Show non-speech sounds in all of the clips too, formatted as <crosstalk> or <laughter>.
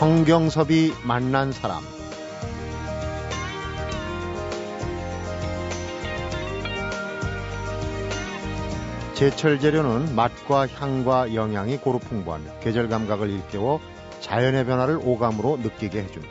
성경섭이 만난 사람 제철 재료는 맛과 향과 영양이 고루 풍부하며 계절 감각을 일깨워 자연의 변화를 오감으로 느끼게 해준다.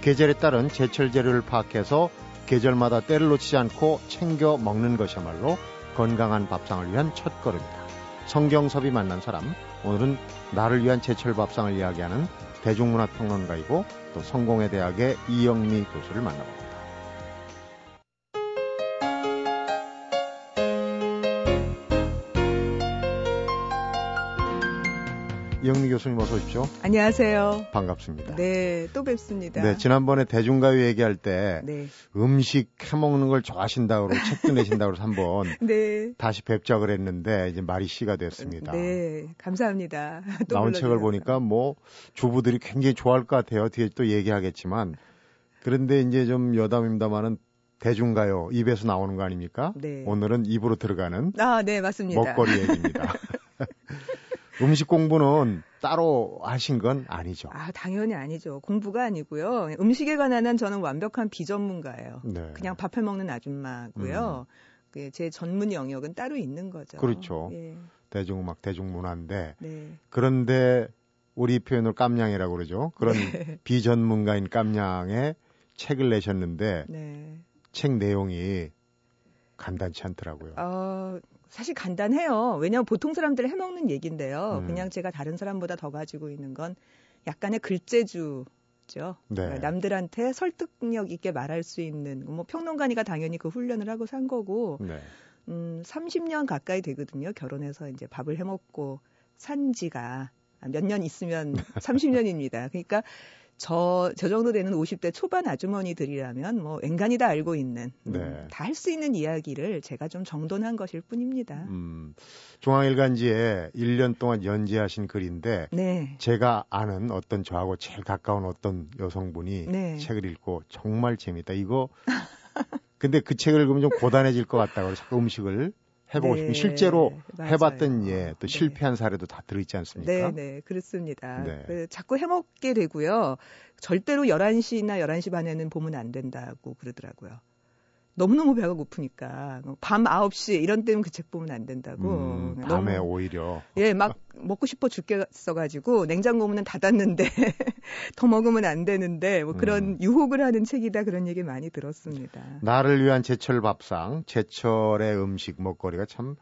계절에 따른 제철 재료를 파악해서 계절마다 때를 놓치지 않고 챙겨 먹는 것이야말로 건강한 밥상을 위한 첫걸음이다. 성경섭이 만난 사람, 오늘은 나를 위한 제철 밥상을 이야기하는 대중문화평론가이고 또 성공회 대학의 이영미 교수를 만나봅니다. 영미 교수님 어서 오십시오. 안녕하세요. 반갑습니다. 네, 또 뵙습니다. 네, 지난번에 대중가요 얘기할 때 네. 음식 해먹는 걸 좋아하신다고 책도 내신다고 해서 한번 <laughs> 네. 다시 뵙자 그랬는데 이제 말이 씨가 됐습니다. 네, 감사합니다. <laughs> 나온 책을 보니까 뭐 주부들이 굉장히 좋아할 것 같아요. 뒤에 또 얘기하겠지만 그런데 이제 좀 여담입니다만은 대중가요 입에서 나오는 거 아닙니까? 네. 오늘은 입으로 들어가는 아, 네, 맞습니다. 먹거리 얘기입니다. <laughs> 음식 공부는 따로 하신 건 아니죠? 아, 당연히 아니죠. 공부가 아니고요. 음식에 관한 한 저는 완벽한 비전문가예요. 네. 그냥 밥해 먹는 아줌마고요. 음. 제 전문 영역은 따로 있는 거죠. 그렇죠. 예. 대중음악, 대중문화인데. 네. 그런데 우리 표현으로 깜냥이라고 그러죠. 그런 네. <laughs> 비전문가인 깜냥의 책을 내셨는데 네. 책 내용이 간단치 않더라고요. 어, 사실 간단해요. 왜냐하면 보통 사람들 해먹는 얘기인데요. 음. 그냥 제가 다른 사람보다 더 가지고 있는 건 약간의 글재주 죠. 네. 그러니까 남들한테 설득력 있게 말할 수 있는 뭐 평론가니까 당연히 그 훈련을 하고 산 거고 네. 음 30년 가까이 되거든요. 결혼해서 이제 밥을 해 먹고 산 지가 몇 년 있으면 <laughs> 30년입니다. 그러니까 저, 저 정도 되는 50대 초반 아주머니들이라면 뭐 앵간히 다 알고 있는 음, 네. 다할 수 있는 이야기를 제가 좀 정돈한 것일 뿐입니다. 음, 중앙일간지에 1년 동안 연재하신 글인데 네. 제가 아는 어떤 저하고 제일 가까운 어떤 여성분이 네. 책을 읽고 정말 재밌다. 이거 <laughs> 근데 그 책을 읽으면 좀 고단해질 것 같다고 자꾸 음식을 해보고 네, 싶은 실제로 맞아요. 해봤던 예, 또 네. 실패한 사례도 다 들어있지 않습니까? 네, 네, 그렇습니다. 네. 그 자꾸 해먹게 되고요. 절대로 11시나 11시 반에는 보면 안 된다고 그러더라고요. 너무너무 배가 고프니까 밤 9시 이런 때는 그책 보면 안 된다고. 음, 밤에 너무, 오히려. 예, 막 먹고 싶어 죽겠어 가지고 냉장고 문은 닫았는데 <laughs> 더 먹으면 안 되는데 뭐 그런 음. 유혹을 하는 책이다 그런 얘기 많이 들었습니다. 나를 위한 제철 밥상, 제철의 음식 먹거리가 참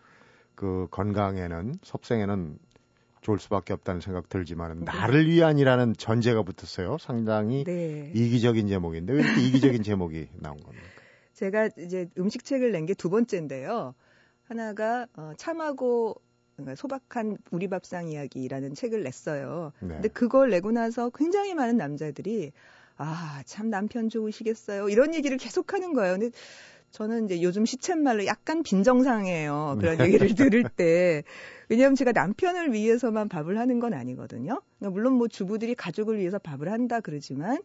그 건강에는 섭생에는 좋을 수밖에 없다는 생각 들지만 네. 나를 위한이라는 전제가 붙었어요. 상당히 네. 이기적인 제목인데 왜 이렇게 이기적인 <laughs> 제목이 나온 겁니까? 제가 이제 음식책을 낸 게 두 번째인데요. 하나가 어, 참하고 그러니까 소박한 우리 밥상 이야기라는 책을 냈어요. 네. 근데 그걸 내고 나서 굉장히 많은 남자들이 아, 참 남편 좋으시겠어요. 이런 얘기를 계속 하는 거예요. 근데 저는 이제 요즘 시쳇말로 약간 빈정상해요. 그런 네. 얘기를 <laughs> 들을 때. 왜냐하면 제가 남편을 위해서만 밥을 하는 건 아니거든요. 그러니까 물론 뭐 주부들이 가족을 위해서 밥을 한다 그러지만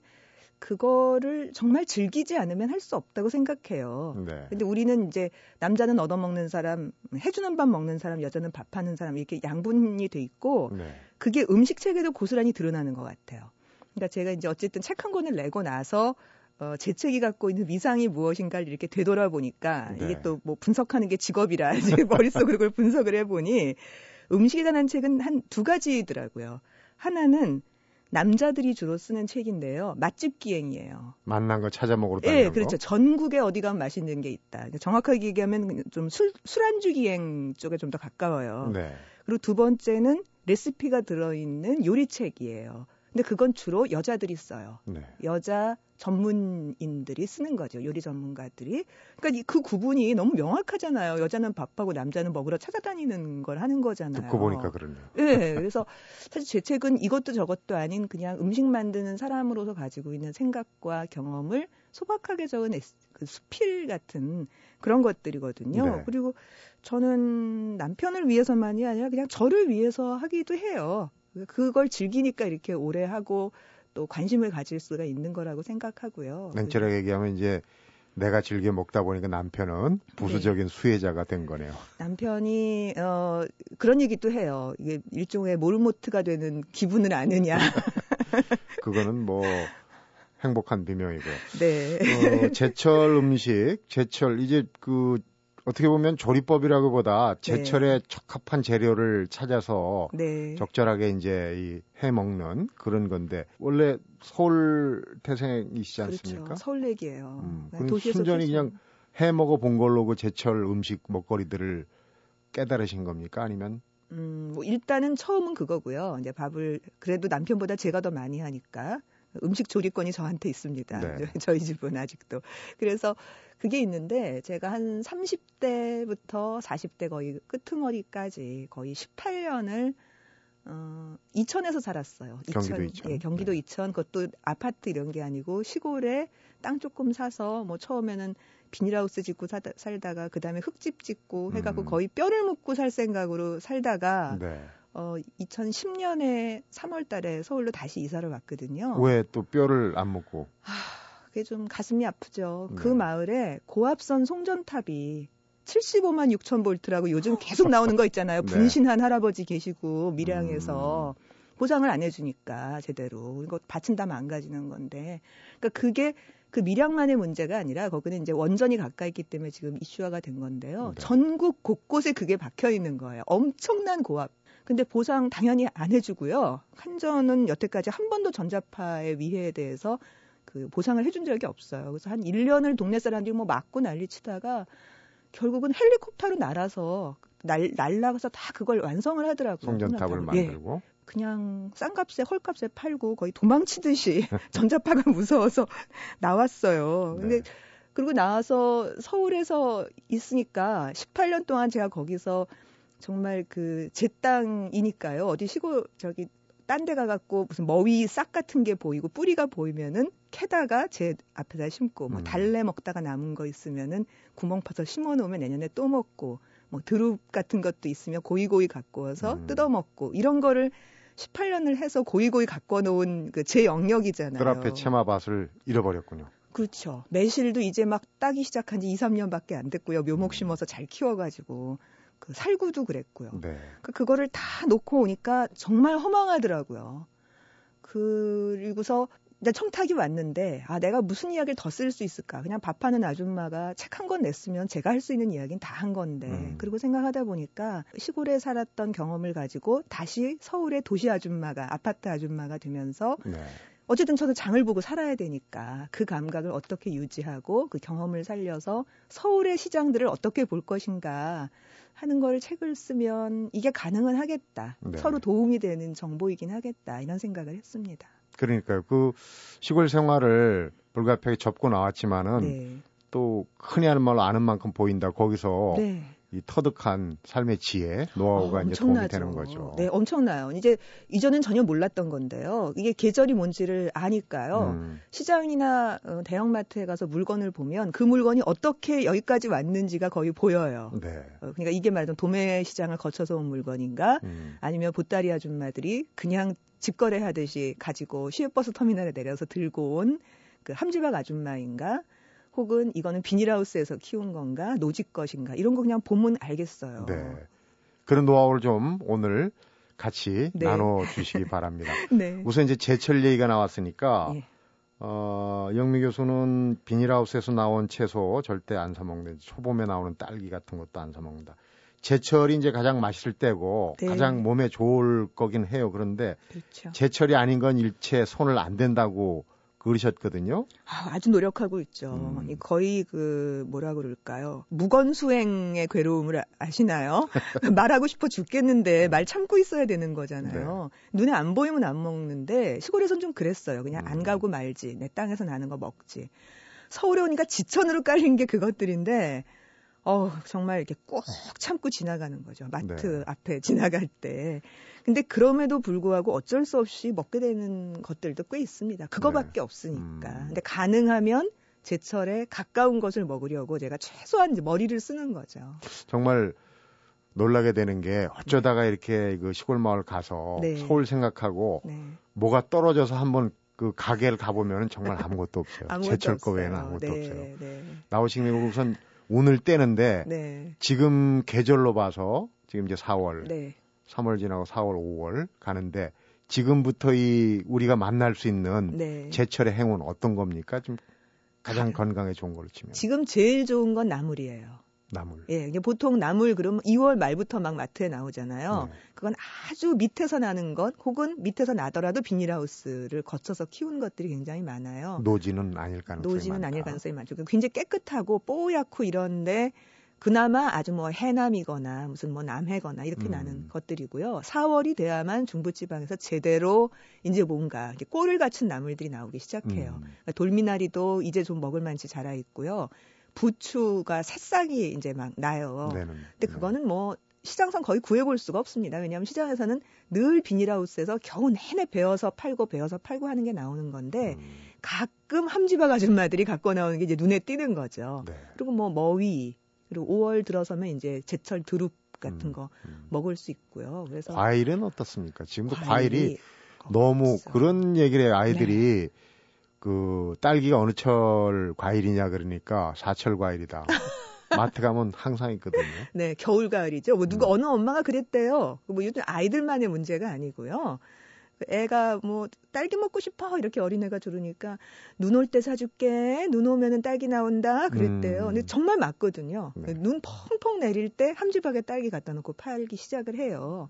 그거를 정말 즐기지 않으면 할 수 없다고 생각해요. 네. 근데 우리는 이제 남자는 얻어먹는 사람, 해주는 밥 먹는 사람, 여자는 밥하는 사람 이렇게 양분이 돼 있고 네. 그게 음식 책에도 고스란히 드러나는 것 같아요. 그러니까 제가 이제 어쨌든 책 한 권을 내고 나서 어, 제 책이 갖고 있는 위상이 무엇인가를 이렇게 되돌아보니까 네. 이게 또 뭐 분석하는 게 직업이라 <laughs> 이제 머릿속으로 그걸 분석을 해보니 음식에 관한 책은 한 두 가지더라고요. 하나는 남자들이 주로 쓰는 책인데요. 맛집 기행이에요. 만난 거 찾아 먹으러 다니는 네, 그렇죠. 전국에 어디 가면 맛있는 게 있다. 정확하게 얘기하면 좀 술, 술안주 기행 쪽에 좀 더 가까워요. 네. 그리고 두 번째는 레시피가 들어있는 요리책이에요. 근데 그건 주로 여자들이 써요. 네. 여자 전문인들이 쓰는 거죠. 요리 전문가들이. 그러니까 그 구분이 너무 명확하잖아요. 여자는 밥하고 남자는 먹으러 찾아다니는 걸 하는 거잖아요. 듣고 보니까 그러네요. 네. 그래서 사실 제 책은 이것도 저것도 아닌 그냥 음식 만드는 사람으로서 가지고 있는 생각과 경험을 소박하게 적은 그 수필 같은 그런 것들이거든요. 네. 그리고 저는 남편을 위해서만이 아니라 그냥 저를 위해서 하기도 해요. 그걸 즐기니까 이렇게 오래 하고 또 관심을 가질 수가 있는 거라고 생각하고요. 냉철하게 얘기하면 이제 내가 즐겨 먹다 보니까 남편은 부수적인 네. 수혜자가 된 거네요. 남편이 어 그런 얘기도 해요. 이게 일종의 몰모트가 되는 기분을 아느냐. <laughs> 그거는 뭐 행복한 비명이고요. 네. 어, 제철 음식, 제철 이제 그 어떻게 보면 조리법이라고보다 제철에 네. 적합한 재료를 찾아서 네. 적절하게 이제 이해 먹는 그런 건데 원래 서울 태생이시지 그렇죠. 않습니까? 그렇죠. 서울 얘기예요. 음, 네, 순전히 그냥 해 먹어 본 걸로 그 제철 음식 먹거리들을 깨달으신 겁니까? 아니면 음, 뭐 일단은 처음은 그거고요. 이제 밥을 그래도 남편보다 제가 더 많이 하니까 음식 조리권이 저한테 있습니다. 네. <laughs> 저희 집은 아직도. 그래서 그게 있는데 제가 한 30대부터 40대 거의 끄트머리까지 거의 18년을 어, 이천에서 살았어요. 경기도 이천. 예, 경기도 네. 이천. 그것도 아파트 이런 게 아니고 시골에 땅 조금 사서 뭐 처음에는 비닐하우스 짓고 사다, 살다가 그다음에 흙집 짓고 해갖고 음. 거의 뼈를 묻고 살 생각으로 살다가 네. 어, 2010년에 3월 달에 서울로 다시 이사를 왔거든요. 왜 또 뼈를 안 먹고? 아, 그게 좀 가슴이 아프죠. 네. 그 마을에 고압선 송전탑이 75만 6천 볼트라고 요즘 계속 나오는 거 있잖아요. <laughs> 네. 분신한 할아버지 계시고 밀양에서 음. 보장을 안 해주니까 제대로 이거 받친다면 안 가지는 건데, 그러니까 그게 그 밀양만의 문제가 아니라 거기는 이제 원전이 가까이 있기 때문에 지금 이슈화가 된 건데요. 네. 전국 곳곳에 그게 박혀 있는 거예요. 엄청난 고압. 근데 보상 당연히 안 해주고요. 한전은 여태까지 한 번도 전자파의 위해에 대해서 그 보상을 해준 적이 없어요. 그래서 한 1년을 동네 사람들이 뭐 맞고 난리 치다가 결국은 헬리콥터로 날아서 날, 날라가서 다 그걸 완성을 하더라고요. 송전탑을 만들고. 예. 그냥 싼 값에 헐값에 팔고 거의 도망치듯이 <laughs> <laughs> 전자파가 무서워서 <laughs> 나왔어요. 근데 네. 그리고 나와서 서울에서 있으니까 18년 동안 제가 거기서 정말 그 제 땅이니까요. 어디 시골 저기 딴 데 가갖고 무슨 머위 싹 같은 게 보이고 뿌리가 보이면은 캐다가 제 앞에다 심고 뭐 음. 달래 먹다가 남은 거 있으면은 구멍 파서 심어 놓으면 내년에 또 먹고 뭐 드룹 같은 것도 있으면 고이고이 갖고 와서 음. 뜯어 먹고 이런 거를 18년을 해서 고이고이 갖고 놓은 그 제 영역이잖아요. 그 앞에 채마밭을 잃어버렸군요. 그렇죠. 매실도 이제 막 따기 시작한 지 2, 3년밖에 안 됐고요. 묘목 음. 심어서 잘 키워가지고 그 살구도 그랬고요. 네. 그 그거를 다 놓고 오니까 정말 허망하더라고요. 그리고서 이제 청탁이 왔는데 아 내가 무슨 이야기를 더 쓸 수 있을까? 그냥 밥하는 아줌마가 책 한 권 냈으면 제가 할 수 있는 이야기는 다 한 건데 음. 그리고 생각하다 보니까 시골에 살았던 경험을 가지고 다시 서울의 도시 아줌마가 아파트 아줌마가 되면서 네. 어쨌든 저는 장을 보고 살아야 되니까 그 감각을 어떻게 유지하고 그 경험을 살려서 서울의 시장들을 어떻게 볼 것인가 하는 걸 책을 쓰면 이게 가능은 하겠다. 네. 서로 도움이 되는 정보이긴 하겠다. 이런 생각을 했습니다. 그러니까요. 그 시골 생활을 불가피하게 접고 나왔지만은 네. 또 흔히 하는 말로 아는 만큼 보인다. 거기서 네. 이 터득한 삶의 지혜, 노하우가 어, 이제 도움이 되는 거죠. 네, 엄청나요. 이제 이전엔 전혀 몰랐던 건데요. 이게 계절이 뭔지를 아니까요. 음. 시장이나 어, 대형마트에 가서 물건을 보면 그 물건이 어떻게 여기까지 왔는지가 거의 보여요. 네. 어, 그러니까 이게 말하던 도매 시장을 거쳐서 온 물건인가, 음. 아니면 보따리 아줌마들이 그냥 직거래 하듯이 가지고 시외버스 터미널에 내려서 들고 온 그 함지박 아줌마인가, 혹은 이거는 비닐하우스에서 키운 건가, 노직 것인가, 이런 거 그냥 보면 알겠어요. 네. 그런 노하우를 좀 오늘 같이 네. 나눠 주시기 바랍니다. <laughs> 네. 우선 이제 제철 얘기가 나왔으니까, 네. 어, 영미 교수는 비닐하우스에서 나온 채소 절대 안 사 먹는, 초봄에 나오는 딸기 같은 것도 안 사 먹는다. 제철이 이제 가장 맛있을 때고 네. 가장 몸에 좋을 거긴 해요. 그런데 그렇죠. 제철이 아닌 건 일체 손을 안 댄다고 그러셨거든요. 아, 주 노력하고 있죠. 음. 거의 그 뭐라 그럴까요? 무건 수행의 괴로움을 아시나요? <laughs> 말하고 싶어 죽겠는데 네. 말 참고 있어야 되는 거잖아요. 네. 눈에 안 보이면 안 먹는데 시골에선 좀 그랬어요. 그냥 음. 안 가고 말지. 내 땅에서 나는 거 먹지. 서울에 오니까 지천으로 깔린 게 그것들인데 어, 정말 이렇게 꼭 참고 지나가는 거죠. 마트 네. 앞에 <laughs> 지나갈 때. 근데 그럼에도 불구하고 어쩔 수 없이 먹게 되는 것들도 꽤 있습니다. 그거밖에 네. 없으니까. 음. 근데 가능하면 제철에 가까운 것을 먹으려고 제가 최소한 머리를 쓰는 거죠. 정말 놀라게 되는 게 어쩌다가 네. 이렇게 그 시골 마을 가서 네. 서울 생각하고 네. 뭐가 떨어져서 한번 그 가게를 가보면 정말 아무것도 없어요. <laughs> 아무것도 제철 거 외에는 아무것도 네, 없어요. 네. 나오신 게 우선 오늘 때는데 네. 지금 계절로 봐서 지금 이제 4월, 네. 3월 지나고 4월, 5월 가는데 지금부터 이 우리가 만날 수 있는 네. 제철의 행운 어떤 겁니까? 좀 가장 아, 건강에 좋은 걸로 치면. 지금 제일 좋은 건 나물이에요. 나물. 예, 보통 나물 그러면 2월 말부터 막 마트에 나오잖아요. 네. 그건 아주 밑에서 나는 것 혹은 밑에서 나더라도 비닐하우스를 거쳐서 키운 것들이 굉장히 많아요. 노지는 아닐 가능성이 노지는 많다. 아닐 가능성이 많죠. 굉장히 깨끗하고 뽀얗고 이런데 그나마 아주 뭐 해남이거나 무슨 뭐 남해거나 이렇게 음. 나는 것들이고요. 4월이 돼야만 중부지방에서 제대로 이제 뭔가 꼴을 갖춘 나물들이 나오기 시작해요. 음. 그러니까 돌미나리도 이제 좀 먹을 만치 자라 있고요. 부추가 새싹이 이제 막 나요. 네네. 근데 네. 그거는 뭐 시장상 거의 구해볼 수가 없습니다. 왜냐하면 시장에서는 늘 비닐하우스에서 겨우 내내 베어서 팔고 베어서 팔고 하는 게 나오는 건데 음. 가끔 함지박 아줌마들이 갖고 나오는 게 이제 눈에 띄는 거죠. 네. 그리고 뭐 머위 그리고 5월 들어서면 이제 제철 두릅 같은 음, 거 음. 먹을 수 있고요. 그래서 과일은 어떻습니까? 지금도 과일이, 과일이 너무 없어. 그런 얘기를 해요. 아이들이 네. 그 딸기가 어느 철 과일이냐 그러니까 사철 과일이다. <laughs> 마트 가면 항상 있거든요. 네, 겨울 가을이죠. 뭐 누가 음. 어느 엄마가 그랬대요. 뭐 요즘 아이들만의 문제가 아니고요. 애가 뭐 딸기 먹고 싶어 이렇게 어린애가 들으니까 눈 올 때 사줄게 눈 오면은 딸기 나온다 그랬대요. 음. 근데 정말 맞거든요. 네. 눈 펑펑 내릴 때 함지박에 딸기 갖다 놓고 팔기 시작을 해요.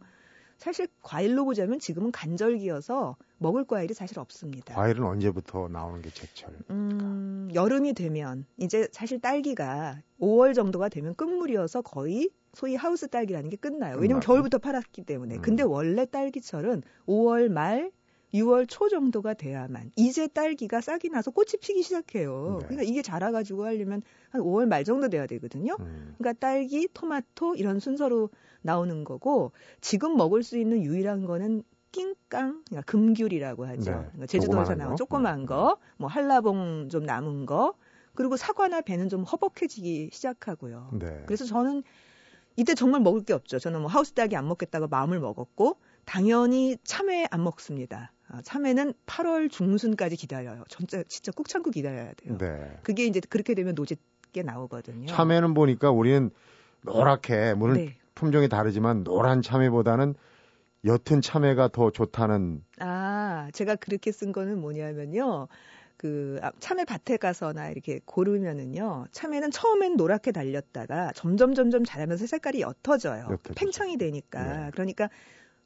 사실 과일로 보자면 지금은 간절기여서 먹을 과일이 사실 없습니다. 과일은 언제부터 나오는 게 제철? 음, 여름이 되면 이제 사실 딸기가 5월 정도가 되면 끝물이어서 거의 소위 하우스 딸기라는 게 끝나요. 왜냐면 겨울부터 팔았기 때문에. 음. 근데 원래 딸기철은 5월 말 6월 초 정도가 돼야만 이제 딸기가 싹이 나서 꽃이 피기 시작해요. 네. 그러니까 이게 자라가지고 하려면 한 5월 말 정도 돼야 되거든요. 음. 그러니까 딸기, 토마토 이런 순서로 나오는 거고 지금 먹을 수 있는 유일한 거는 낑깡, 그러니까 금귤이라고 하죠. 네. 그러니까 제주도에서 나온 조그만 음. 거, 뭐 한라봉 좀 남은 거, 그리고 사과나 배는 좀 허벅해지기 시작하고요. 네. 그래서 저는 이때 정말 먹을 게 없죠. 저는 뭐 하우스 딸기 안 먹겠다고 마음을 먹었고 당연히 참외 안 먹습니다. 아, 참외는 8월 중순까지 기다려요. 진짜 진짜 꾹 참고 기다려야 돼요. 네. 그게 이제 그렇게 되면 노짓게 나오거든요. 참외는 보니까 우리는 노랗게 물론 네. 품종이 다르지만 노란 참외보다는 옅은 참외가 더 좋다는. 아, 제가 그렇게 쓴 거는 뭐냐면요. 그 아, 참외 밭에 가서나 이렇게 고르면은요 참외는 처음엔 노랗게 달렸다가 점점 점점 자라면서 색깔이 옅어져요. 옅어지죠. 팽창이 되니까 네. 그러니까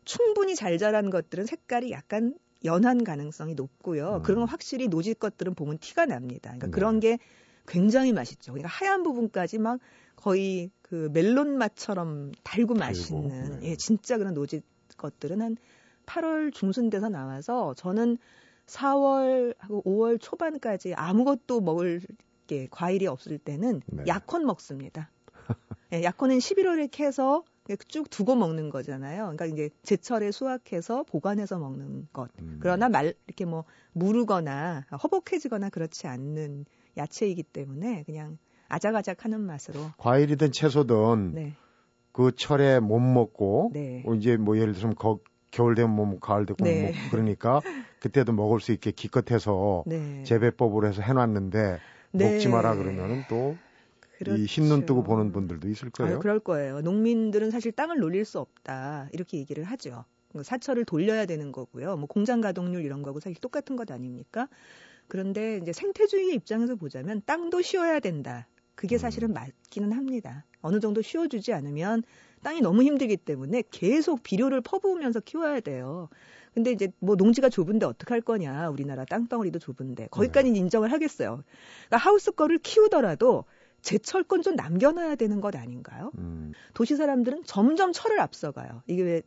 충분히 잘 자란 것들은 색깔이 약간 연한 가능성이 높고요. 음. 그런 건 확실히 노질 것들은 보면 티가 납니다. 그러니까 네. 그런 게 굉장히 맛있죠. 그러니까 하얀 부분까지 막 거의 그 멜론 맛처럼 달고 맛있는 네. 예 진짜 그런 노질 것들은 한 8월 중순 돼서 나와서 저는 4월하고 5월 초반까지 아무것도 먹을 게 과일이 없을 때는 네. 약혼 먹습니다. 네, 약혼은 11월에 캐서 쭉 두고 먹는 거잖아요. 그러니까 이제 제철에 수확해서 보관해서 먹는 것. 음. 그러나 말 이렇게 뭐 무르거나 허벅해지거나 그렇지 않는 야채이기 때문에 그냥 아작아작하는 맛으로. 과일이든 채소든 네. 그 철에 못 먹고 네. 어, 이제 뭐 예를 들면 거, 겨울 되면 뭐 가을 되고 네. 뭐 그러니까 <laughs> 그때도 먹을 수 있게 기껏해서 네. 재배법을 해서 해놨는데 네. 먹지 마라 그러면은 또 그렇죠. 이 흰눈 뜨고 보는 분들도 있을 거예요. 아, 그럴 거예요. 농민들은 사실 땅을 놀릴 수 없다 이렇게 얘기를 하죠. 그 사철을 돌려야 되는 거고요. 뭐 공장 가동률 이런 거하고 사실 똑같은 것 아닙니까? 그런데 이제 생태주의의 입장에서 보자면 땅도 쉬어야 된다. 그게 음. 사실은 맞기는 합니다. 어느 정도 쉬어주지 않으면 땅이 너무 힘들기 때문에 계속 비료를 퍼부으면서 키워야 돼요. 근데 이제 뭐 농지가 좁은데 어떡할 거냐. 우리나라 땅덩어리도 좁은데. 거기까지 네. 인정을 하겠어요. 그러니까 하우스 거를 키우더라도 제철 건 좀 남겨놔야 되는 것 아닌가요? 음. 도시 사람들은 점점 철을 앞서가요. 이게 왜,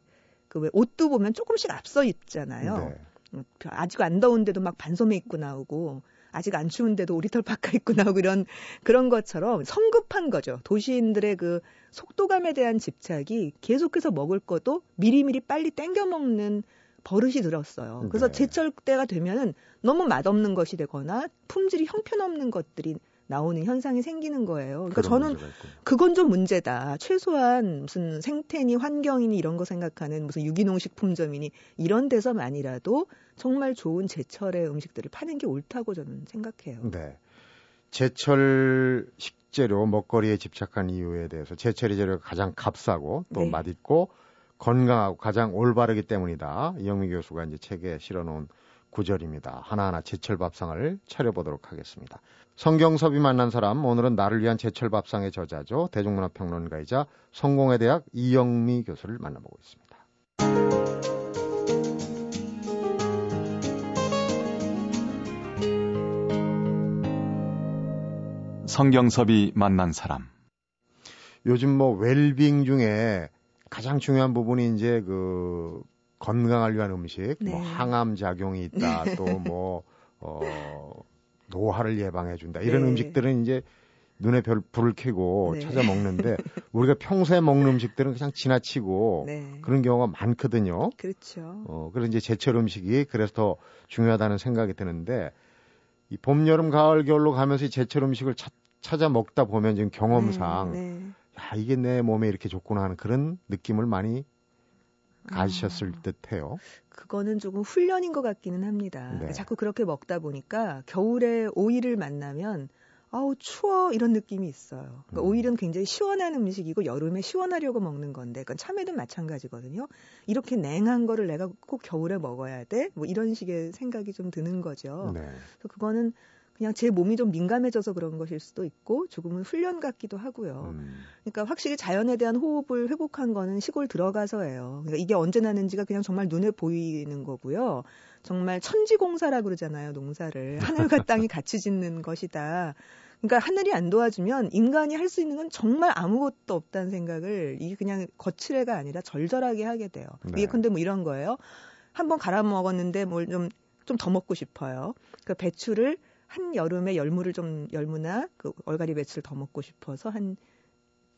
그 왜 옷도 보면 조금씩 앞서 입잖아요. 네. 음, 아직 안 더운데도 막 반소매 입고 나오고 아직 안 추운데도 오리털 파카 <laughs> 입고 나오고 이런 그런 것처럼 성급한 거죠. 도시인들의 그 속도감에 대한 집착이 계속해서 먹을 것도 미리미리 빨리 땡겨 먹는 버릇이 들었어요. 그래서 네. 제철 때가 되면은 너무 맛없는 것이 되거나 품질이 형편없는 것들이 나오는 현상이 생기는 거예요. 그러니까 저는 그건 좀 문제다. 최소한 무슨 생태니 환경이니 이런 거 생각하는 무슨 유기농 식품점이니 이런 데서만이라도 정말 좋은 제철의 음식들을 파는 게 옳다고 저는 생각해요. 네. 제철 식재료 먹거리에 집착한 이유에 대해서 제철의 재료가 가장 값싸고 또 네. 맛있고 건강하고 가장 올바르기 때문이다. 이영미 교수가 이제 책에 실어놓은 구절입니다. 하나하나 제철 밥상을 차려보도록 하겠습니다. 성경섭이 만난 사람, 오늘은 나를 위한 제철 밥상의 저자죠. 대중문화평론가이자 성공회 대학 이영미 교수를 만나보고 있습니다. 성경섭이 만난 사람. 요즘 뭐 웰빙 중에 가장 중요한 부분이 이제 그 건강을 위한 음식, 뭐 네. 뭐 항암 작용이 있다, <laughs> 네. 또뭐 어 노화를 예방해 준다. 이런 네. 음식들은 이제 눈에 별 불을 켜고 네. 찾아 먹는데 <laughs> 우리가 평소에 먹는 음식들은 그냥 지나치고 네. 그런 경우가 많거든요. 그렇죠. 어, 그래서 이제 제철 음식이 그래서 더 중요하다는 생각이 드는데 이 봄, 여름, 가을, 겨울로 가면서 이 제철 음식을 차, 찾아 먹다 보면 지금 경험상 네, 네. 야, 이게 내 몸에 이렇게 좋구나 하는 그런 느낌을 많이 가지셨을 아, 듯해요. 그거는 조금 훈련인 것 같기는 합니다. 네. 자꾸 그렇게 먹다 보니까 겨울에 오이를 만나면 아우 추워 이런 느낌이 있어요. 그러니까 음. 오일은 굉장히 시원한 음식이고 여름에 시원하려고 먹는 건데, 그건 참외도 마찬가지거든요. 이렇게 냉한 거를 내가 꼭 겨울에 먹어야 돼? 뭐 이런 식의 생각이 좀 드는 거죠. 네. 그래서 그거는 그냥 제 몸이 좀 민감해져서 그런 것일 수도 있고 조금은 훈련 같기도 하고요. 음. 그러니까 확실히 자연에 대한 호흡을 회복한 거는 시골 들어가서예요. 그러니까 이게 언제 나는지가 그냥 정말 눈에 보이는 거고요. 정말 천지공사라 그러잖아요, 농사를. 하늘과 <laughs> 땅이 같이 짓는 것이다. 그러니까 하늘이 안 도와주면 인간이 할 수 있는 건 정말 아무것도 없다는 생각을 이게 그냥 거칠애가 아니라 절절하게 하게 돼요. 네. 이게 근데 뭐 이런 거예요. 한번 갈아 먹었는데 뭘 좀 좀 더 먹고 싶어요. 그 배추를 한 여름에 열무를 좀 열무나 그 얼갈이 배추를 더 먹고 싶어서 한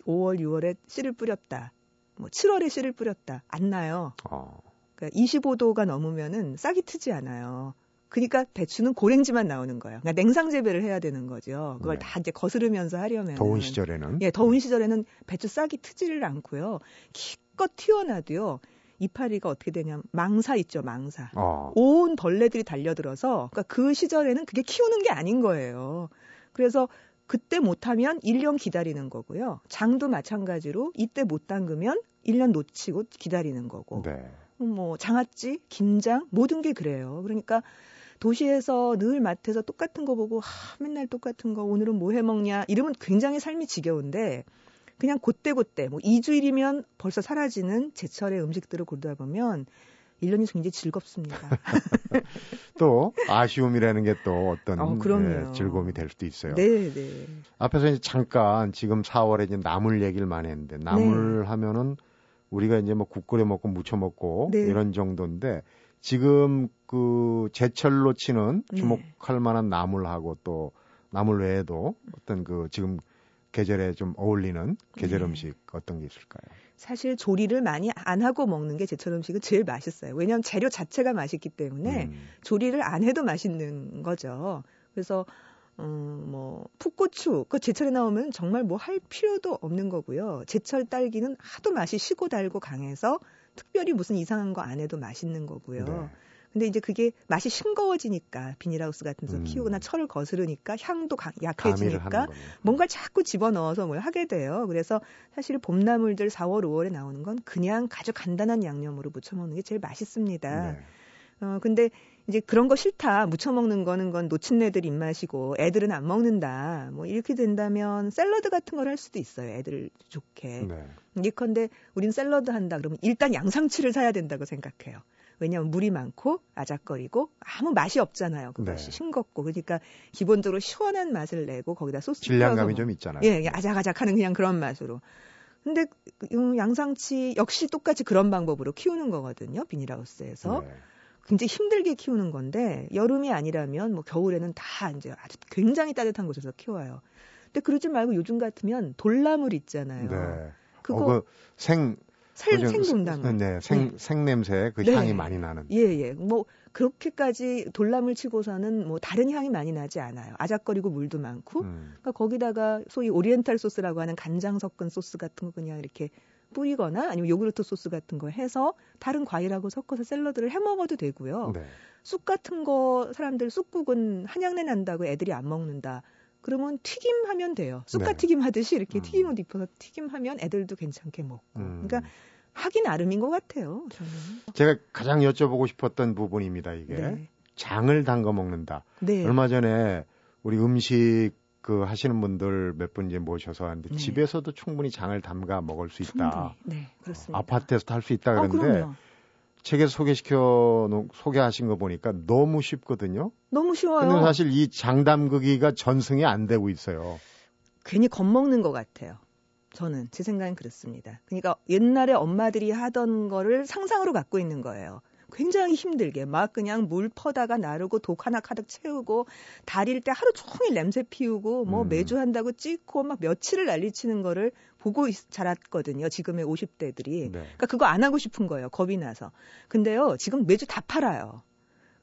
5월, 6월에 씨를 뿌렸다. 뭐 7월에 씨를 뿌렸다. 안 나요. 어. 그러니까 25도가 넘으면은 싹이 트지 않아요. 그러니까 배추는 고랭지만 나오는 거예요. 그러니까 냉상 재배를 해야 되는 거죠. 그걸 네. 다 이제 거스르면서 하려면 더운 시절에는 예, 더운 시절에는 배추 싹이 트지를 않고요. 기껏 튀어나도요. 이파리가 어떻게 되냐면 망사 있죠, 망사. 어. 온 벌레들이 달려들어서 그러니까 그 시절에는 그게 키우는 게 아닌 거예요. 그래서 그때 못하면 1년 기다리는 거고요. 장도 마찬가지로 이때 못 담그면 1년 놓치고 기다리는 거고. 네. 뭐 장아찌, 김장 모든 게 그래요. 그러니까 도시에서 늘 마트에서 똑같은 거 보고 하, 맨날 똑같은 거 오늘은 뭐 해 먹냐 이러면 굉장히 삶이 지겨운데 그냥 곧대곧대 뭐 2주일이면 벌써 사라지는 제철의 음식들을 고르다 보면 1년이 굉장히 즐겁습니다. <laughs> 또 아쉬움이라는 게 또 어떤 어, 네, 즐거움이 될 수도 있어요. 네, 네. 앞에서 이제 잠깐 지금 4월에 이제 나물 얘기를 많이 했는데 나물 네. 하면은 우리가 이제 뭐 국 끓여 먹고 무쳐 먹고 네. 이런 정도인데 지금 그 제철로 치는 네. 주목할 만한 나물하고 또 나물 외에도 어떤 그 지금 계절에 좀 어울리는 계절 네. 음식 어떤 게 있을까요? 사실 조리를 많이 안 하고 먹는 게 제철 음식은 제일 맛있어요. 왜냐하면 재료 자체가 맛있기 때문에 음. 조리를 안 해도 맛있는 거죠. 그래서 음, 뭐 풋고추 그 제철에 나오면 정말 뭐 할 필요도 없는 거고요. 제철 딸기는 하도 맛이 시고 달고 강해서 특별히 무슨 이상한 거 안 해도 맛있는 거고요. 네. 근데 이제 그게 맛이 싱거워지니까 비닐하우스 같은 데서 음. 키우거나 철을 거스르니까 향도 강, 약해지니까 뭔가 자꾸 집어넣어서 뭘 하게 돼요. 그래서 사실 봄나물들 4월, 5월에 나오는 건 그냥 아주 간단한 양념으로 무쳐 먹는 게 제일 맛있습니다. 네. 어, 근데 이제 그런 거 싫다. 무쳐 먹는 거는 건 놓친애들 입맛이고 애들은 안 먹는다. 뭐 이렇게 된다면 샐러드 같은 걸 할 수도 있어요. 애들 좋게. 네. 예컨대 우린 샐러드 한다 그러면 일단 양상추를 사야 된다고 생각해요. 왜냐하면 물이 많고 아작거리고 아무 맛이 없잖아요. 그것이 네. 싱겁고 그러니까 기본적으로 시원한 맛을 내고 거기다 소스 질량감이 좀 있잖아요. 예, 아작아작하는 그냥 그런 맛으로. 근데 양상치 역시 똑같이 그런 방법으로 키우는 거거든요. 비닐하우스에서. 네. 굉장히 힘들게 키우는 건데 여름이 아니라면 뭐 겨울에는 다 이제 아주 굉장히 따뜻한 곳에서 키워요. 근데 그러지 말고 요즘 같으면 돌나물 있잖아요. 네. 그거 어, 그 생 살, 생동당. 네, 생, 네. 생냄새 그 네. 향이 많이 나는. 예, 예. 뭐, 그렇게까지 돌나물 치고서는 뭐 다른 향이 많이 나지 않아요. 아작거리고 물도 많고. 음. 그러니까 거기다가 소위 오리엔탈 소스라고 하는 간장 섞은 소스 같은 거 그냥 이렇게 뿌리거나 아니면 요구르트 소스 같은 거 해서 다른 과일하고 섞어서 샐러드를 해 먹어도 되고요. 네. 쑥 같은 거 사람들 쑥국은 한약내 난다고 애들이 안 먹는다. 그러면 튀김하면 돼요. 쑥갓 네. 튀김 하듯이 이렇게 음. 튀김옷 입혀서 튀김하면 애들도 괜찮게 먹고. 음. 그러니까 하기 나름인 것 같아요. 저는. 제가 가장 여쭤보고 싶었던 부분입니다. 이게 네. 장을 담가 먹는다. 네. 얼마 전에 우리 음식 그 하시는 분들 몇 분 이제 모셔서 하는데 네. 집에서도 충분히 장을 담가 먹을 수 있다. 네, 그렇습니다. 아파트에서도 할 수 있다 그러는데 어, 책에서 소개시켜 소개하신 거 보니까 너무 쉽거든요. 너무 쉬워요. 근데 사실 이 장담그기가 전승이 안 되고 있어요. 괜히 겁먹는 것 같아요. 저는 제 생각은 그렇습니다. 그러니까 옛날에 엄마들이 하던 거를 상상으로 갖고 있는 거예요. 굉장히 힘들게 막 그냥 물 퍼다가 나르고 독 하나 가득 채우고 다릴 때 하루 종일 냄새 피우고 뭐 음. 매주 한다고 찍고 막 며칠을 난리치는 거를 보고 자랐거든요. 지금의 50대들이. 네. 그러니까 그거 안 하고 싶은 거예요. 겁이 나서. 근데요, 지금 매주 다 팔아요.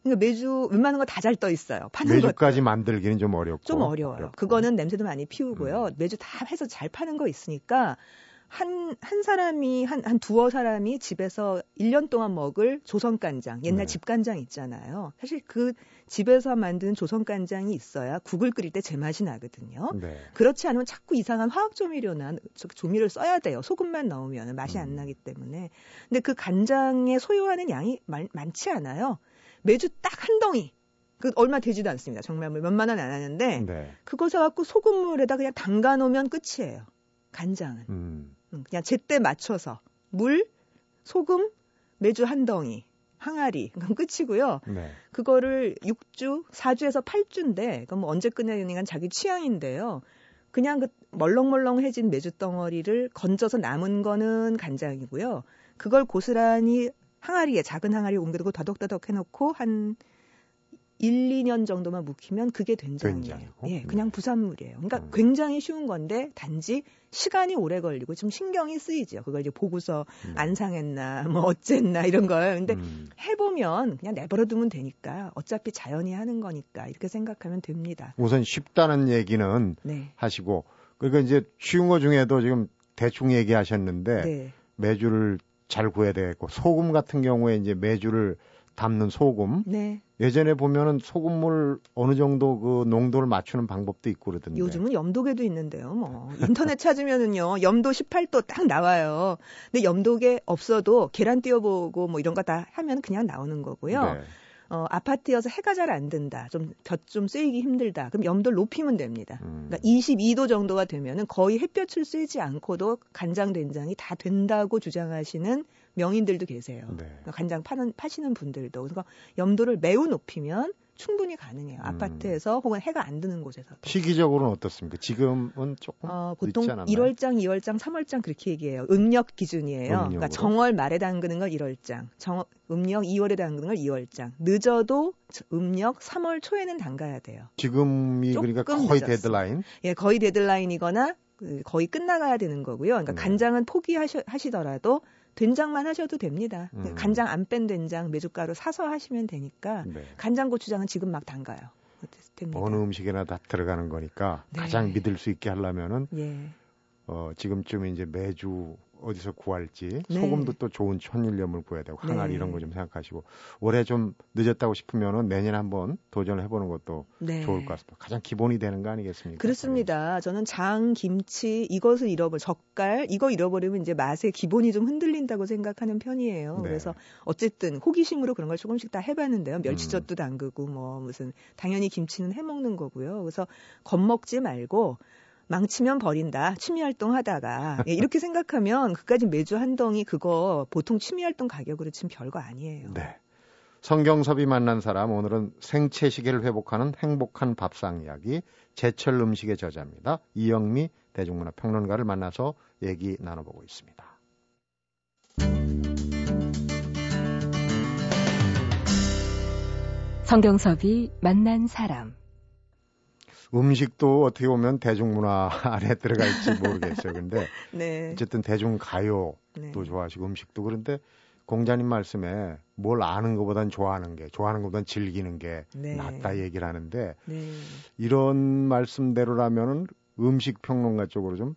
그러니까 매주 웬만한 거 다 잘 떠 있어요. 파는 매주까지 것들. 만들기는 좀 어렵고. 좀 어려워요. 어렵고. 그거는 냄새도 많이 피우고요. 음. 매주 다 해서 잘 파는 거 있으니까 한, 한 사람이, 한, 한 두어 사람이 집에서 1년 동안 먹을 조선간장, 옛날 네. 집간장 있잖아요. 사실 그 집에서 만드는 조선간장이 있어야 국을 끓일 때 제맛이 나거든요. 네. 그렇지 않으면 자꾸 이상한 화학조미료나 조미료를 써야 돼요. 소금만 넣으면 맛이 음. 안 나기 때문에. 근데 그 간장에 소요하는 양이 많, 많지 않아요. 매주 딱 한 덩이. 그 얼마 되지도 않습니다. 정말 뭐 몇만 원 안 하는데 네. 그거 사갖고 소금물에다 그냥 담가 놓으면 끝이에요. 간장은. 음. 그냥 제때 맞춰서 물, 소금, 매주 한 덩이, 항아리 그럼 끝이고요. 네. 그거를 6주, 4주에서 8주인데 그럼 뭐 언제 끝내는 건 자기 취향인데요. 그냥 그 멀렁멀렁해진 메주 덩어리를 건져서 남은 거는 간장이고요. 그걸 고스란히 항아리에 작은 항아리에 옮겨두고 더덕더덕 해놓고 한 1, 2년 정도만 묵히면 그게 된장이에요. 예, 그냥 부산물이에요. 그러니까 음. 굉장히 쉬운 건데 단지 시간이 오래 걸리고 좀 신경이 쓰이죠. 그걸 이제 보고서 음. 안 상했나 뭐 어쨌나 이런 걸. 근데 음. 해보면 그냥 내버려 두면 되니까 어차피 자연이 하는 거니까 이렇게 생각하면 됩니다. 우선 쉽다는 얘기는 네. 하시고 그러니까 이제 쉬운 거 중에도 지금 대충 얘기하셨는데 네. 매주를 잘 구해야 되겠고 소금 같은 경우에 이제 매주를 담는 소금. 네. 예전에 보면은 소금물 어느 정도 그 농도를 맞추는 방법도 있고 그러던데. 요즘은 염도계도 있는데요. 뭐 인터넷 찾으면은요 염도 18도 딱 나와요. 근데 염도계 없어도 계란 띄워보고 뭐 이런 거 다 하면 그냥 나오는 거고요. 네. 어, 아파트여서 해가 잘 안 든다. 좀, 볕좀 쐬기 힘들다. 그럼 염도를 높이면 됩니다. 음. 그러니까 22도 정도가 되면은 거의 햇볕을 쐬지 않고도 간장, 된장이 다 된다고 주장하시는 명인들도 계세요. 네. 그러니까 간장 파는 파시는 분들도 그래서 염도를 매우 높이면 충분히 가능해요. 음. 아파트에서 혹은 해가 안 드는 곳에서. 시기적으로는 어떻습니까? 지금은 조금 어, 보통 1월장, 2월장, 3월장 그렇게 얘기해요. 음력 기준이에요. 그러니까 음력으로. 그러니까 정월 말에 담그는 걸 1월장, 정, 음력 2월에 담그는 걸 2월장. 늦어도 음력 3월 초에는 담가야 돼요. 지금이 그러니까 거의 늦었어. 데드라인? 예, 거의 데드라인이거나 그 거의 끝나가야 되는 거고요. 그러니까 네. 간장은 포기하시더라도 된장만 하셔도 됩니다. 음. 간장 안 뺀 된장 메주가루 사서 하시면 되니까 네. 간장 고추장은 지금 막 담가요. 됩니다. 어느 음식에나 다 들어가는 거니까 네. 가장 믿을 수 있게 하려면은 예. 어, 지금쯤 이제 메주 어디서 구할지 네. 소금도 또 좋은 천일염을 구해야 되고 항아리 네. 이런 거 좀 생각하시고 올해 좀 늦었다고 싶으면은 내년에 한번 도전을 해보는 것도 네. 좋을 것 같습니다. 가장 기본이 되는 거 아니겠습니까? 그렇습니다. 저는 장, 김치 이것을 잃어버 젓갈 이거 잃어버리면 이제 맛의 기본이 좀 흔들린다고 생각하는 편이에요. 네. 그래서 어쨌든 호기심으로 그런 걸 조금씩 다 해봤는데요. 멸치젓도 음. 담그고 뭐 무슨 당연히 김치는 해먹는 거고요. 그래서 겁먹지 말고 망치면 버린다. 취미 활동 하다가. 예, 이렇게 생각하면 그까지 매주 한 덩이 그거 보통 취미 활동 가격으로 치면 별거 아니에요. 네. 성경섭이 만난 사람 오늘은 생체 시계를 회복하는 행복한 밥상 이야기 제철 음식의 저자입니다. 이영미 대중문화 평론가를 만나서 얘기 나눠보고 있습니다. 성경섭이 만난 사람 음식도 어떻게 보면 대중문화 <laughs> 안에 들어갈지 모르겠어요. 근데 <laughs> 네. 어쨌든 대중 가요도 네. 좋아하시고 음식도 그런데 공자님 말씀에 뭘 아는 것보단 좋아하는 게, 좋아하는 것보단 즐기는 게 네. 낫다 얘기를 하는데 네. 이런 말씀대로라면은 음식 평론가 쪽으로 좀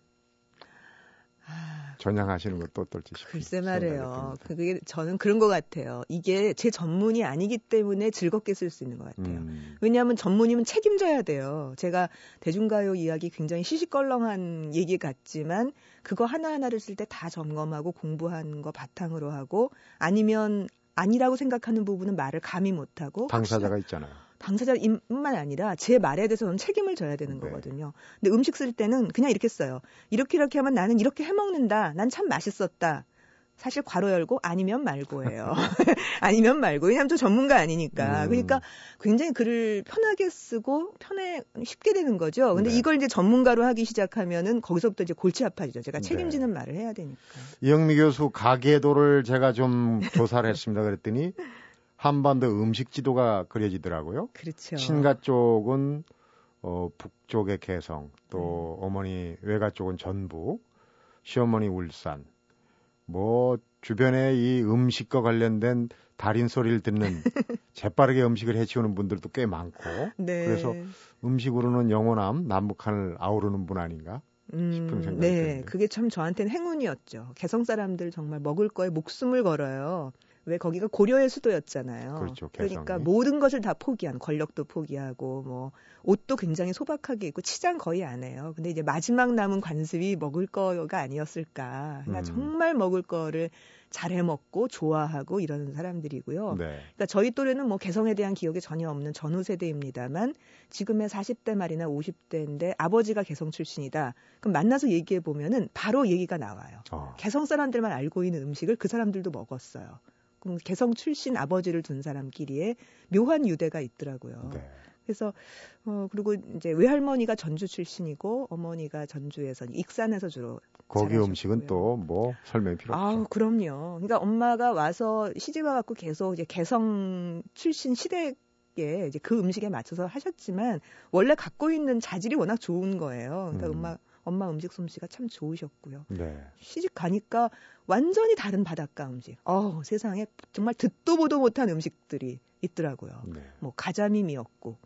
전향하시는 것도 어떨지 싶어요. 글쎄 말이에요. 그게 저는 그런 것 같아요. 이게 제 전문이 아니기 때문에 즐겁게 쓸 수 있는 것 같아요. 음. 왜냐하면 전문이면 책임져야 돼요. 제가 대중가요 이야기 굉장히 시시껄렁한 얘기 같지만 그거 하나하나를 쓸 때 다 점검하고 공부한 거 바탕으로 하고 아니면 아니라고 생각하는 부분은 말을 감히 못하고 당사자가 있잖아요. 당사자뿐만 아니라 제 말에 대해서 는 책임을 져야 되는 네. 거거든요. 근데 음식 쓸 때는 그냥 이렇게 써요. 이렇게 이렇게 하면 나는 이렇게 해 먹는다. 난 참 맛있었다. 사실 괄호 열고 아니면 말고예요. <laughs> <laughs> 아니면 말고. 왜냐하면 저 전문가 아니니까. 음. 그러니까 굉장히 글을 편하게 쓰고 편해 쉽게 되는 거죠. 근데 네. 이걸 이제 전문가로 하기 시작하면은 거기서부터 이제 골치 아파지죠. 제가 네. 책임지는 네. 말을 해야 되니까. 이영미 교수 가계도를 제가 좀 조사를 했습니다. 그랬더니 한반도 음식 지도가 그려지더라고요. 그렇죠. 친가 쪽은 어, 북쪽의 개성, 또 음. 어머니 외가 쪽은 전북, 시어머니 울산, 뭐 주변에 이 음식과 관련된 달인 소리를 듣는 <laughs> 재빠르게 음식을 해치우는 분들도 꽤 많고 네. 그래서 음식으로는 영원함 남북한을 아우르는 분 아닌가 싶은 음, 생각이 네, 드는데. 그게 참 저한테는 행운이었죠. 개성 사람들 정말 먹을 거에 목숨을 걸어요. 왜 거기가 고려의 수도였잖아요. 그렇죠, 그러니까 모든 것을 다 포기한 권력도 포기하고 뭐 옷도 굉장히 소박하게 입고 치장 거의 안 해요. 근데 이제 마지막 남은 관습이 먹을 거가 아니었을까. 그러니까 음. 정말 먹을 거를 잘해 먹고 좋아하고 이러는 사람들이고요. 네. 그러니까 저희 또래는 뭐 개성에 대한 기억이 전혀 없는 전후 세대입니다만 지금의 40대 말이나 50대인데 아버지가 개성 출신이다. 그럼 만나서 얘기해 보면은 바로 얘기가 나와요. 어. 개성 사람들만 알고 있는 음식을 그 사람들도 먹었어요. 그럼 개성 출신 아버지를 둔 사람끼리의 묘한 유대가 있더라고요. 네. 그래서 어 그리고 이제 외할머니가 전주 출신이고 어머니가 전주에서 익산에서 주로 거기 음식은 또 뭐 설명이 필요 없죠. 아, 그럼요. 그러니까 엄마가 와서 시집 와 갖고 계속 이제 개성 출신 시댁 에 이제 그 음식에 맞춰서 하셨지만 원래 갖고 있는 자질이 워낙 좋은 거예요. 그러니까 음. 엄마 엄마 음식 솜씨가 참 좋으셨고요. 네. 시집 가니까 완전히 다른 바닷가 음식. 어, 세상에 정말 듣도 보도 못한 음식들이 있더라고요. 네. 뭐 가자미 미역국,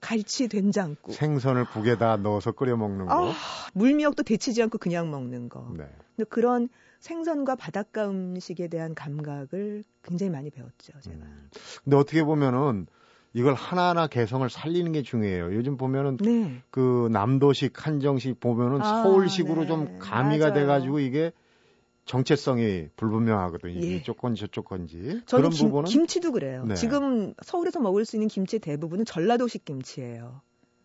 갈치 된장국. 생선을 국에다 넣어서 끓여 먹는 거. 아, 물미역도 데치지 않고 그냥 먹는 거. 네. 근데 그런 생선과 바닷가 음식에 대한 감각을 굉장히 많이 배웠죠, 제가. 음. 근데 어떻게 보면은 이걸 하나하나 개성을 살리는 게 중요해요. 요즘 보면은 네. 그 남도식, 한정식 보면은 아, 서울식으로 네. 좀 가미가 맞아요. 돼가지고 이게 정체성이 불분명하거든요. 예. 이쪽 건지 저쪽 건지. 그런 김, 부분은 김치도 그래요. 네. 지금 서울에서 먹을 수 있는 김치 대부분은 전라도식 김치예요.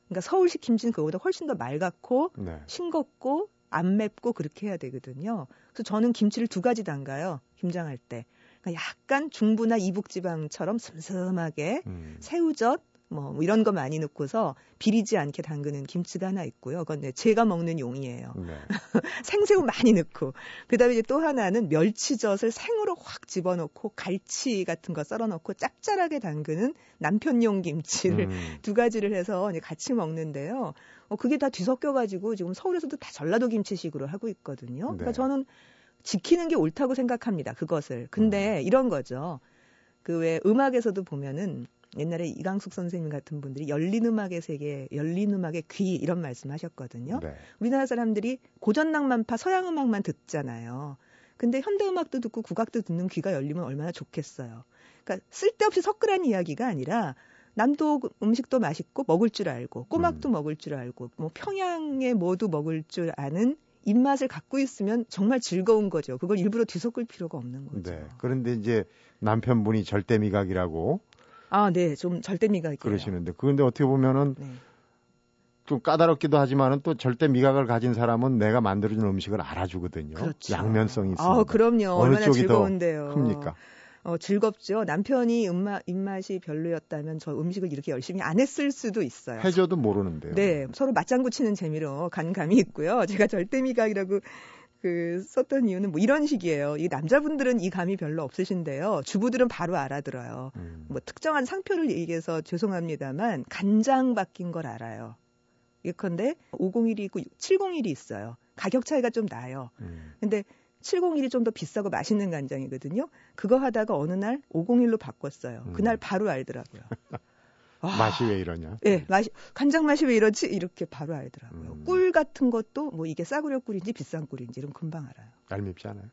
그러니까 서울식 김치는 그거보다 훨씬 더 맑고 네. 싱겁고 안 맵고 그렇게 해야 되거든요. 그래서 저는 김치를 두 가지 담가요. 김장할 때. 그러니까 약간 중부나 이북 지방처럼 슴슴하게 음. 새우젓 뭐, 뭐 이런 거 많이 넣고서 비리지 않게 담그는 김치가 하나 있고요. 그건 네, 제가 먹는 용이에요. 네. <laughs> 생새우 많이 넣고 그다음에 이제 또 하나는 멸치젓을 생으로 확 집어넣고 갈치 같은 거 썰어 넣고 짭짤하게 담그는 남편용 김치를 음. <laughs> 두 가지를 해서 같이 먹는데요. 어, 그게 다 뒤섞여 가지고 지금 서울에서도 다 전라도 김치식으로 하고 있거든요. 그러니까 네. 저는 지키는 게 옳다고 생각합니다. 그것을. 근데 음. 이런 거죠. 그 왜 음악에서도 보면은 옛날에 이강숙 선생님 같은 분들이 열린 음악의 세계, 열린 음악의 귀 이런 말씀 하셨거든요. 네. 우리나라 사람들이 고전 낭만파 서양 음악만 듣잖아요. 근데 현대 음악도 듣고 국악도 듣는 귀가 열리면 얼마나 좋겠어요. 그러니까 쓸데없이 섞으란 이야기가 아니라 남도 음식도 맛있고 먹을 줄 알고 꼬막도 음. 먹을 줄 알고 뭐 평양에 뭐도 먹을 줄 아는 입맛을 갖고 있으면 정말 즐거운 거죠. 그걸 일부러 뒤섞을 필요가 없는 거죠. 네. 그런데 이제 남편분이 절대 미각이라고 아, 네. 좀 절대 미각이 그러시는데 그런데 어떻게 보면은 네. 좀 까다롭기도 하지만은 또 절대 미각을 가진 사람은 내가 만들어준 음식을 알아주거든요. 그렇죠. 양면성이 있습니다. 아, 그럼요. 어느 쪽이 즐거운데요. 더 큽니까? 어, 즐겁죠. 남편이 음마, 입맛이 별로였다면 저 음식을 이렇게 열심히 안 했을 수도 있어요. 해줘도 모르는데요. 네, 서로 맞장구 치는 재미로 간 감이 있고요. <laughs> 제가 절대 미각이라고 그 썼던 이유는 뭐 이런 식이에요. 이 남자분들은 이 감이 별로 없으신데요. 주부들은 바로 알아들어요. 음. 뭐 특정한 상표를 얘기해서 죄송합니다만 간장 바뀐 걸 알아요. 예컨대 501이 있고 701이 있어요. 가격 차이가 좀 나요. 음. 근데 701이 좀 더 비싸고 맛있는 간장이거든요. 그거 하다가 어느 날 501로 바꿨어요. 음. 그날 바로 알더라고요. 아, <laughs> 맛이 왜 이러냐? 네, 맛이 간장 맛이 왜 이러지? 이렇게 바로 알더라고요. 음. 꿀 같은 것도 뭐 이게 싸구려 꿀인지 비싼 꿀인지 이런 금방 알아요. 얄밉지 않아요?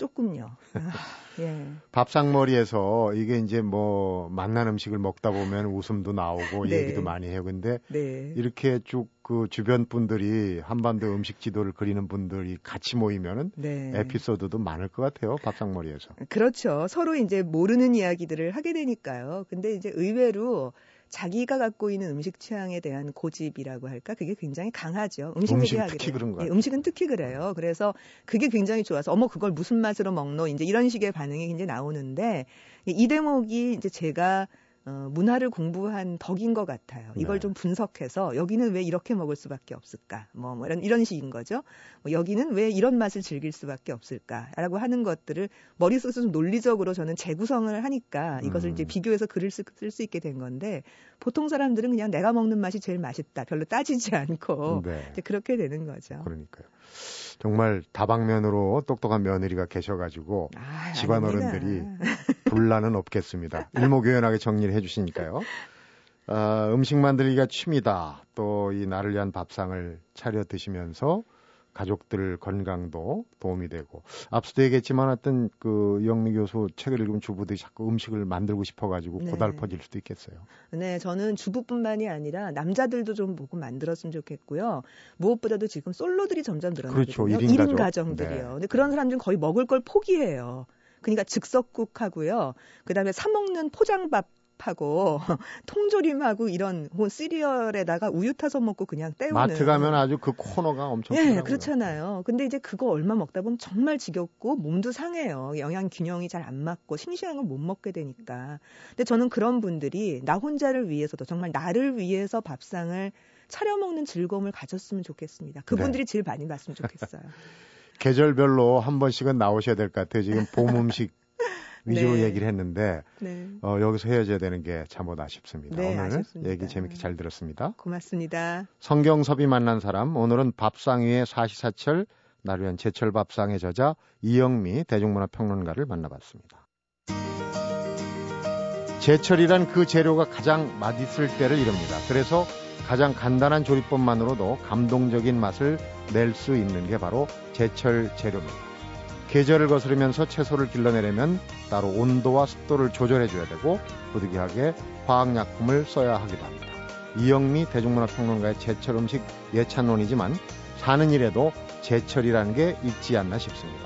조금요. 아, 예. 밥상머리에서 이게 이제 뭐 맛난 음식을 먹다 보면 웃음도 나오고 네. 얘기도 많이 해요. 근데 네. 이렇게 쭉 그 주변 분들이 한반도 음식 지도를 그리는 분들이 같이 모이면은 네. 에피소드도 많을 것 같아요. 밥상머리에서. 그렇죠. 서로 이제 모르는 이야기들을 하게 되니까요. 근데 이제 의외로 자기가 갖고 있는 음식 취향에 대한 고집이라고 할까 그게 굉장히 강하죠. 음식, 음식 특히 그런 거예요. 예, 음식은 특히 그래요. 그래서 그게 굉장히 좋아서 어머 그걸 무슨 맛으로 먹노 이제 이런 식의 반응이 이제 나오는데 이 대목이 이제 제가 어, 문화를 공부한 덕인 것 같아요. 이걸 네. 좀 분석해서 여기는 왜 이렇게 먹을 수밖에 없을까? 뭐, 뭐 이런 이런 식인 거죠. 뭐 여기는 왜 이런 맛을 즐길 수밖에 없을까라고 하는 것들을 머릿속에서 좀 논리적으로 저는 재구성을 하니까 이것을 음. 이제 비교해서 글을 쓸 수 있게 된 건데 보통 사람들은 그냥 내가 먹는 맛이 제일 맛있다. 별로 따지지 <laughs> 않고 네. 그렇게 되는 거죠. 그러니까요. 정말 다방면으로 똑똑한 며느리가 계셔가지고 아, 집안 어른들이 <laughs> 분란은 없겠습니다. 일목요연하게 정리를 해주시니까요. 어, 음식 만들기가 취미다. 또 이 나를 위한 밥상을 차려 드시면서 가족들 건강도 도움이 되고 앞서도 얘기했지만 어떤 그 영미 교수 책을 읽으면 주부들이 자꾸 음식을 만들고 싶어가지고 네. 고달퍼질 수도 있겠어요. 네, 저는 주부뿐만이 아니라 남자들도 좀 보고 만들었으면 좋겠고요. 무엇보다도 지금 솔로들이 점점 늘어나거든요. 그렇죠, 1인, 1인 가정. 들이요 네. 근데 그런 사람들은 거의 먹을 걸 포기해요. 그러니까 즉석국하고요. 그다음에 사 먹는 포장밥 하고 <laughs> 통조림하고 이런 뭐 시리얼에다가 우유 타서 먹고 그냥 때우는 마트 가면 아주 그 코너가 엄청 예, 네, 그렇잖아요. 근데 이제 그거 얼마 먹다 보면 정말 지겹고 몸도 상해요. 영양 균형이 잘 안 맞고 싱싱한 걸 못 먹게 되니까. 근데 저는 그런 분들이 나 혼자를 위해서도 정말 나를 위해서 밥상을 차려 먹는 즐거움을 가졌으면 좋겠습니다. 그분들이 네. 제일 많이 봤으면 좋겠어요. <laughs> 계절별로 한 번씩은 나오셔야 될 것 같아요. 지금 봄 <laughs> 음식 위주로 네. 얘기를 했는데 네. 어, 여기서 헤어져야 되는 게 참못 아쉽습니다. 네, 오늘 아쉽습니다. 얘기 재밌게 잘 들었습니다. 고맙습니다. 성경섭이 만난 사람 오늘은 밥상 위의 사시사철 나루현 제철 밥상의 저자 이영미 대중문화 평론가를 만나봤습니다. 제철이란 그 재료가 가장 맛있을 때를 이릅니다. 그래서 가장 간단한 조리법만으로도 감동적인 맛을 낼 수 있는 게 바로 제철 재료입니다. 계절을 거스르면서 채소를 길러내려면 따로 온도와 습도를 조절해줘야 되고 부득이하게 화학약품을 써야 하기도 합니다. 이영미 대중문화평론가의 제철 음식 예찬론이지만 사는 일에도 제철이라는 게 있지 않나 싶습니다.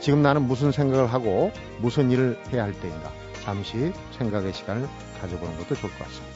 지금 나는 무슨 생각을 하고 무슨 일을 해야 할 때인가 잠시 생각의 시간을 가져보는 것도 좋을 것 같습니다.